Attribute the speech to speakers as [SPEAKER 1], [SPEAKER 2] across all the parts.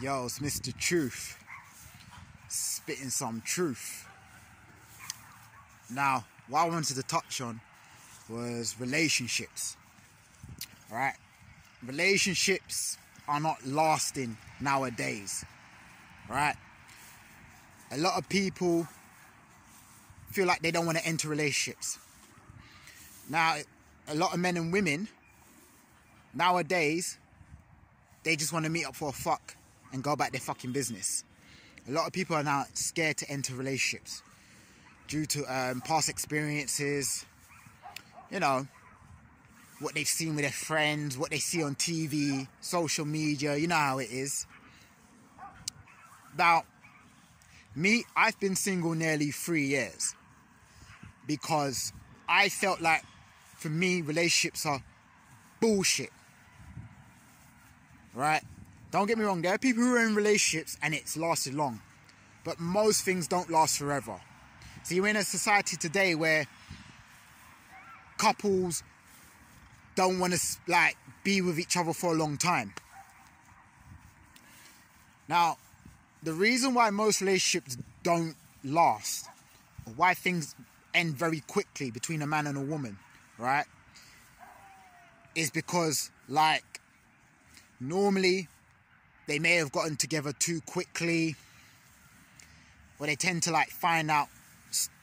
[SPEAKER 1] Yo, it's Mr. Truth. Spitting some truth. Now, what I wanted to touch on was relationships. Right? Relationships are not lasting nowadays. Right? A lot of people feel like they don't want to enter relationships. Now, a lot of men and women nowadays they just want to meet up for a fuck and go about their fucking business. A lot of people are now scared to enter relationships due to um, past experiences, you know, what they've seen with their friends, what they see on TV, social media, you know how it is. Now, me, I've been single nearly three years because I felt like for me, relationships are bullshit right? Don't get me wrong, there are people who are in relationships and it's lasted long, but most things don't last forever. So you're in a society today where couples don't want to like be with each other for a long time. Now, the reason why most relationships don't last, or why things end very quickly between a man and a woman, right, is because like Normally, they may have gotten together too quickly, or they tend to like find out,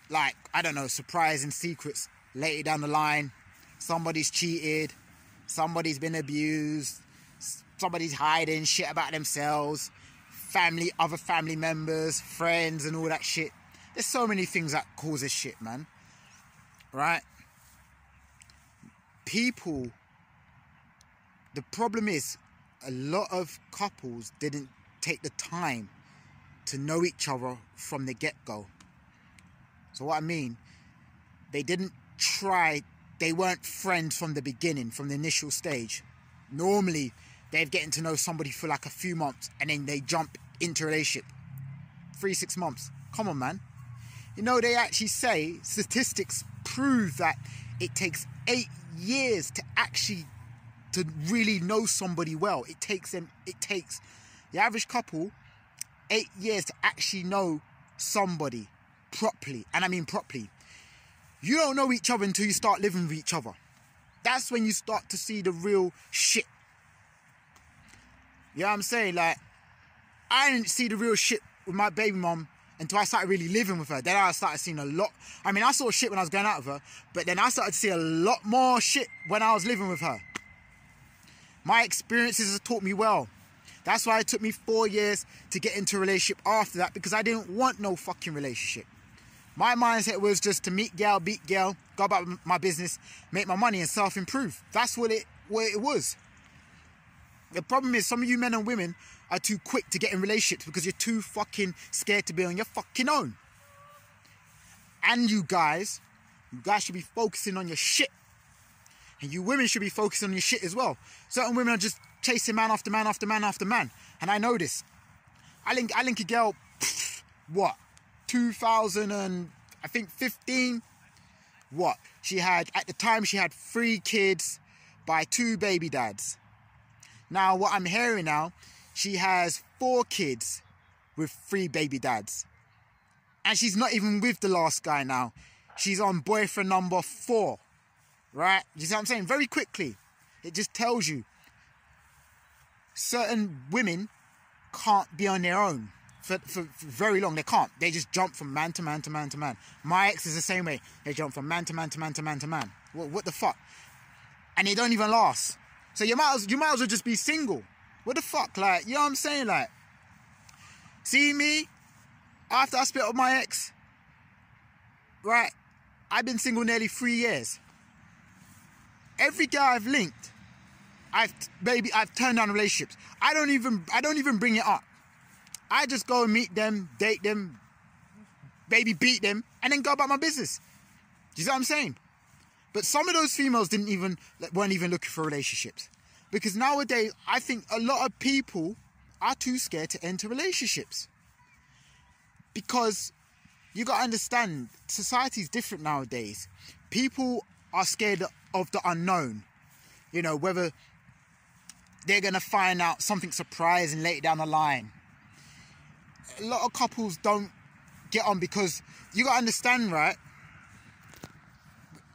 [SPEAKER 1] like, I don't know, surprising secrets later down the line. Somebody's cheated, somebody's been abused, somebody's hiding shit about themselves, family, other family members, friends, and all that shit. There's so many things that causes shit, man. Right? People, the problem is, a lot of couples didn't take the time to know each other from the get go. So, what I mean, they didn't try, they weren't friends from the beginning, from the initial stage. Normally, they're getting to know somebody for like a few months and then they jump into a relationship. Three, six months. Come on, man. You know, they actually say statistics prove that it takes eight years to actually to really know somebody well. It takes them, it takes the average couple eight years to actually know somebody properly. And I mean properly. You don't know each other until you start living with each other. That's when you start to see the real shit. You know what I'm saying? Like, I didn't see the real shit with my baby mom until I started really living with her. Then I started seeing a lot. I mean, I saw shit when I was going out with her, but then I started to see a lot more shit when I was living with her. My experiences have taught me well. That's why it took me four years to get into a relationship after that because I didn't want no fucking relationship. My mindset was just to meet girl, beat girl, go about my business, make my money and self-improve. That's what it what it was. The problem is some of you men and women are too quick to get in relationships because you're too fucking scared to be on your fucking own. And you guys, you guys should be focusing on your shit and you women should be focusing on your shit as well. Certain women are just chasing man after man after man after man. And I know this. I link I link a girl what? 2000 and I think 15 what? She had at the time she had three kids by two baby dads. Now what I'm hearing now, she has four kids with three baby dads. And she's not even with the last guy now. She's on boyfriend number 4 right? You see what I'm saying? Very quickly, it just tells you certain women can't be on their own for, for, for, very long. They can't. They just jump from man to man to man to man. My ex is the same way. They jump from man to man to man to man to man. What, what the fuck? And they don't even last. So you might as, you might as well just be single. What the fuck? Like, you know what I'm saying? Like, see me after I split up my ex, right? I've been single nearly three years every guy I've linked, I've maybe I've turned down relationships. I don't even I don't even bring it up. I just go and meet them, date them, baby beat them, and then go about my business. Do you see what I'm saying? But some of those females didn't even weren't even looking for relationships. Because nowadays I think a lot of people are too scared to enter relationships. Because you gotta understand society is different nowadays. People are scared of the unknown. You know, whether they're gonna find out something surprising later down the line. A lot of couples don't get on because you gotta understand, right?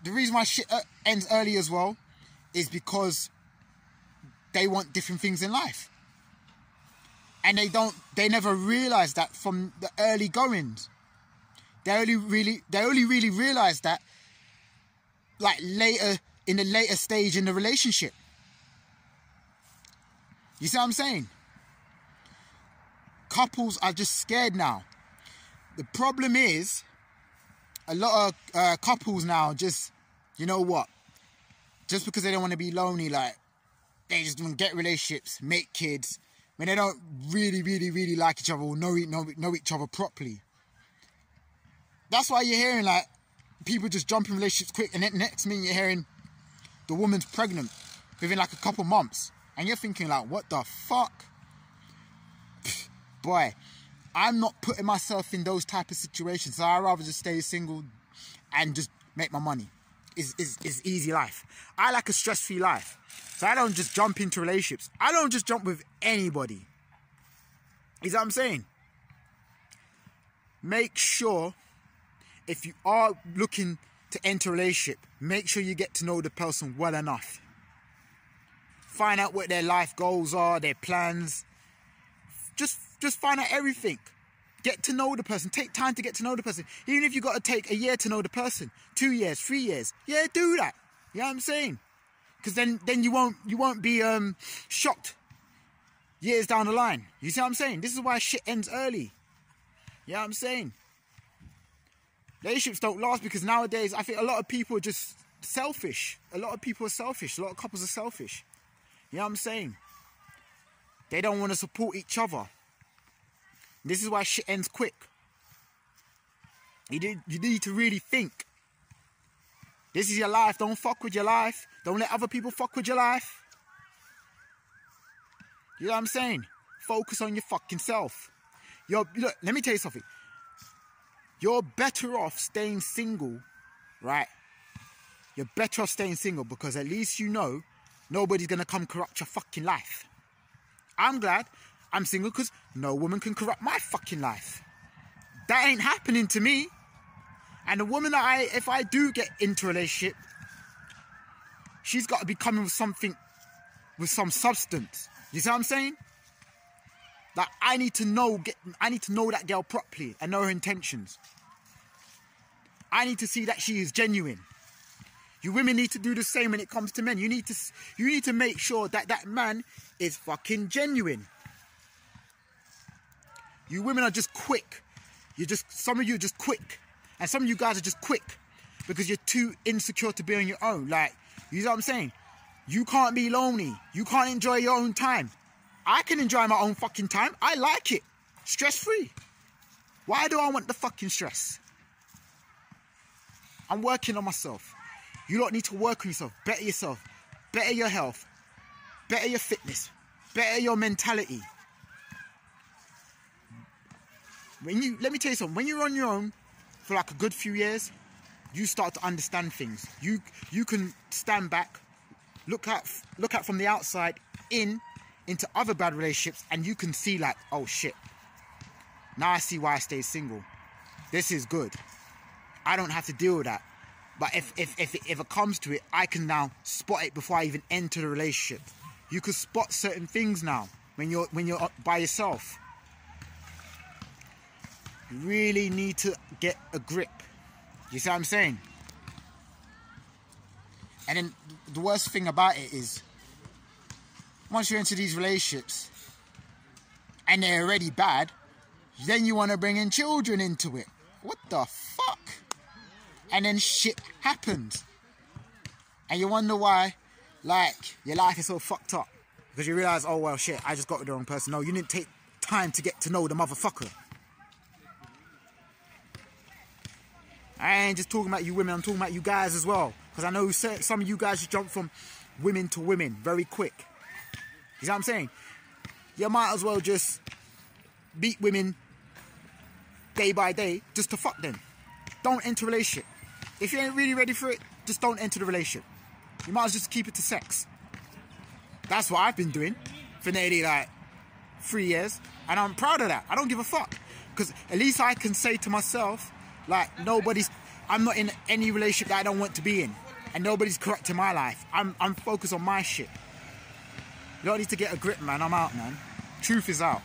[SPEAKER 1] The reason why shit uh, ends early as well is because they want different things in life. And they don't they never realize that from the early goings. They only really they only really realize that like later in the later stage in the relationship. You see what I'm saying? Couples are just scared now. The problem is, a lot of uh, couples now just, you know what? Just because they don't want to be lonely, like they just want to get relationships, make kids, when they don't really, really, really like each other or know, know, know each other properly. That's why you're hearing like people just jump in relationships quick, and then next minute you're hearing the woman's pregnant within like a couple months, and you're thinking like, what the fuck? Boy, I'm not putting myself in those type of situations. So I'd rather just stay single and just make my money. Is is is easy life. I like a stress-free life. So I don't just jump into relationships. I don't just jump with anybody. Is that what I'm saying? Make sure if you are looking to enter a relationship, make sure you get to know the person well enough. Find out what their life goals are, their plans. Just just find out everything. Get to know the person. Take time to get to know the person. Even if you've got to take a year to know the person, two years, three years, yeah, do that. You know what I'm saying? Because then then you won't you won't be um shocked years down the line. You see what I'm saying? This is why shit ends early. You know what I'm saying? Relationships don't last because nowadays I think a lot of people are just selfish. A lot of people are selfish. A lot of couples are selfish. You know what I'm saying? They don't want to support each other. This is why shit ends quick. You need, you need to really think. This is your life. Don't fuck with your life. Don't let other people fuck with your life. You know what I'm saying? Focus on your fucking self. Yo, look, let me tell you something. You're better off staying single, right? You're better off staying single because at least you know nobody's gonna come corrupt your fucking life. I'm glad I'm single because no woman can corrupt my fucking life. That ain't happening to me. And the woman that I, if I do get into a relationship, she's got to be coming with something, with some substance. You see what I'm saying? That I need to know, get, I need to know that girl properly and know her intentions. I need to see that she is genuine. You women need to do the same when it comes to men. You need to, you need to make sure that that man is fucking genuine. You women are just quick. You just, some of you are just quick. And some of you guys are just quick because you're too insecure to be on your own. Like, you know what I'm saying? You can't be lonely. You can't enjoy your own time. I can enjoy my own fucking time. I like it. Stress free. Why do I want the fucking stress? I'm working on myself. You don't need to work on yourself. Better yourself. Better your health. Better your fitness. Better your mentality. When you let me tell you something, when you're on your own for like a good few years, you start to understand things. You you can stand back, look at look at from the outside in into other bad relationships and you can see like, oh shit. Now I see why I stay single. This is good. I don't have to deal with that. But if if if it, if it comes to it, I can now spot it before I even enter the relationship. You can spot certain things now when you're when you're by yourself. You really need to get a grip. You see what I'm saying? And then the worst thing about it is once you enter these relationships and they're already bad, then you want to bring in children into it. What the fuck? And then shit happens. And you wonder why, like, your life is so fucked up. Because you realize, oh, well, shit, I just got with the wrong person. No, you didn't take time to get to know the motherfucker. I ain't just talking about you women, I'm talking about you guys as well. Because I know some of you guys jump from women to women very quick. You know what I'm saying? You might as well just beat women day by day just to fuck them. Don't enter a relationship. If you ain't really ready for it, just don't enter the relationship. You might as well just keep it to sex. That's what I've been doing for nearly like three years, and I'm proud of that. I don't give a fuck because at least I can say to myself, like nobody's. I'm not in any relationship that I don't want to be in, and nobody's corrupting my life. I'm I'm focused on my shit. You don't need to get a grip, man. I'm out, man. Truth is out.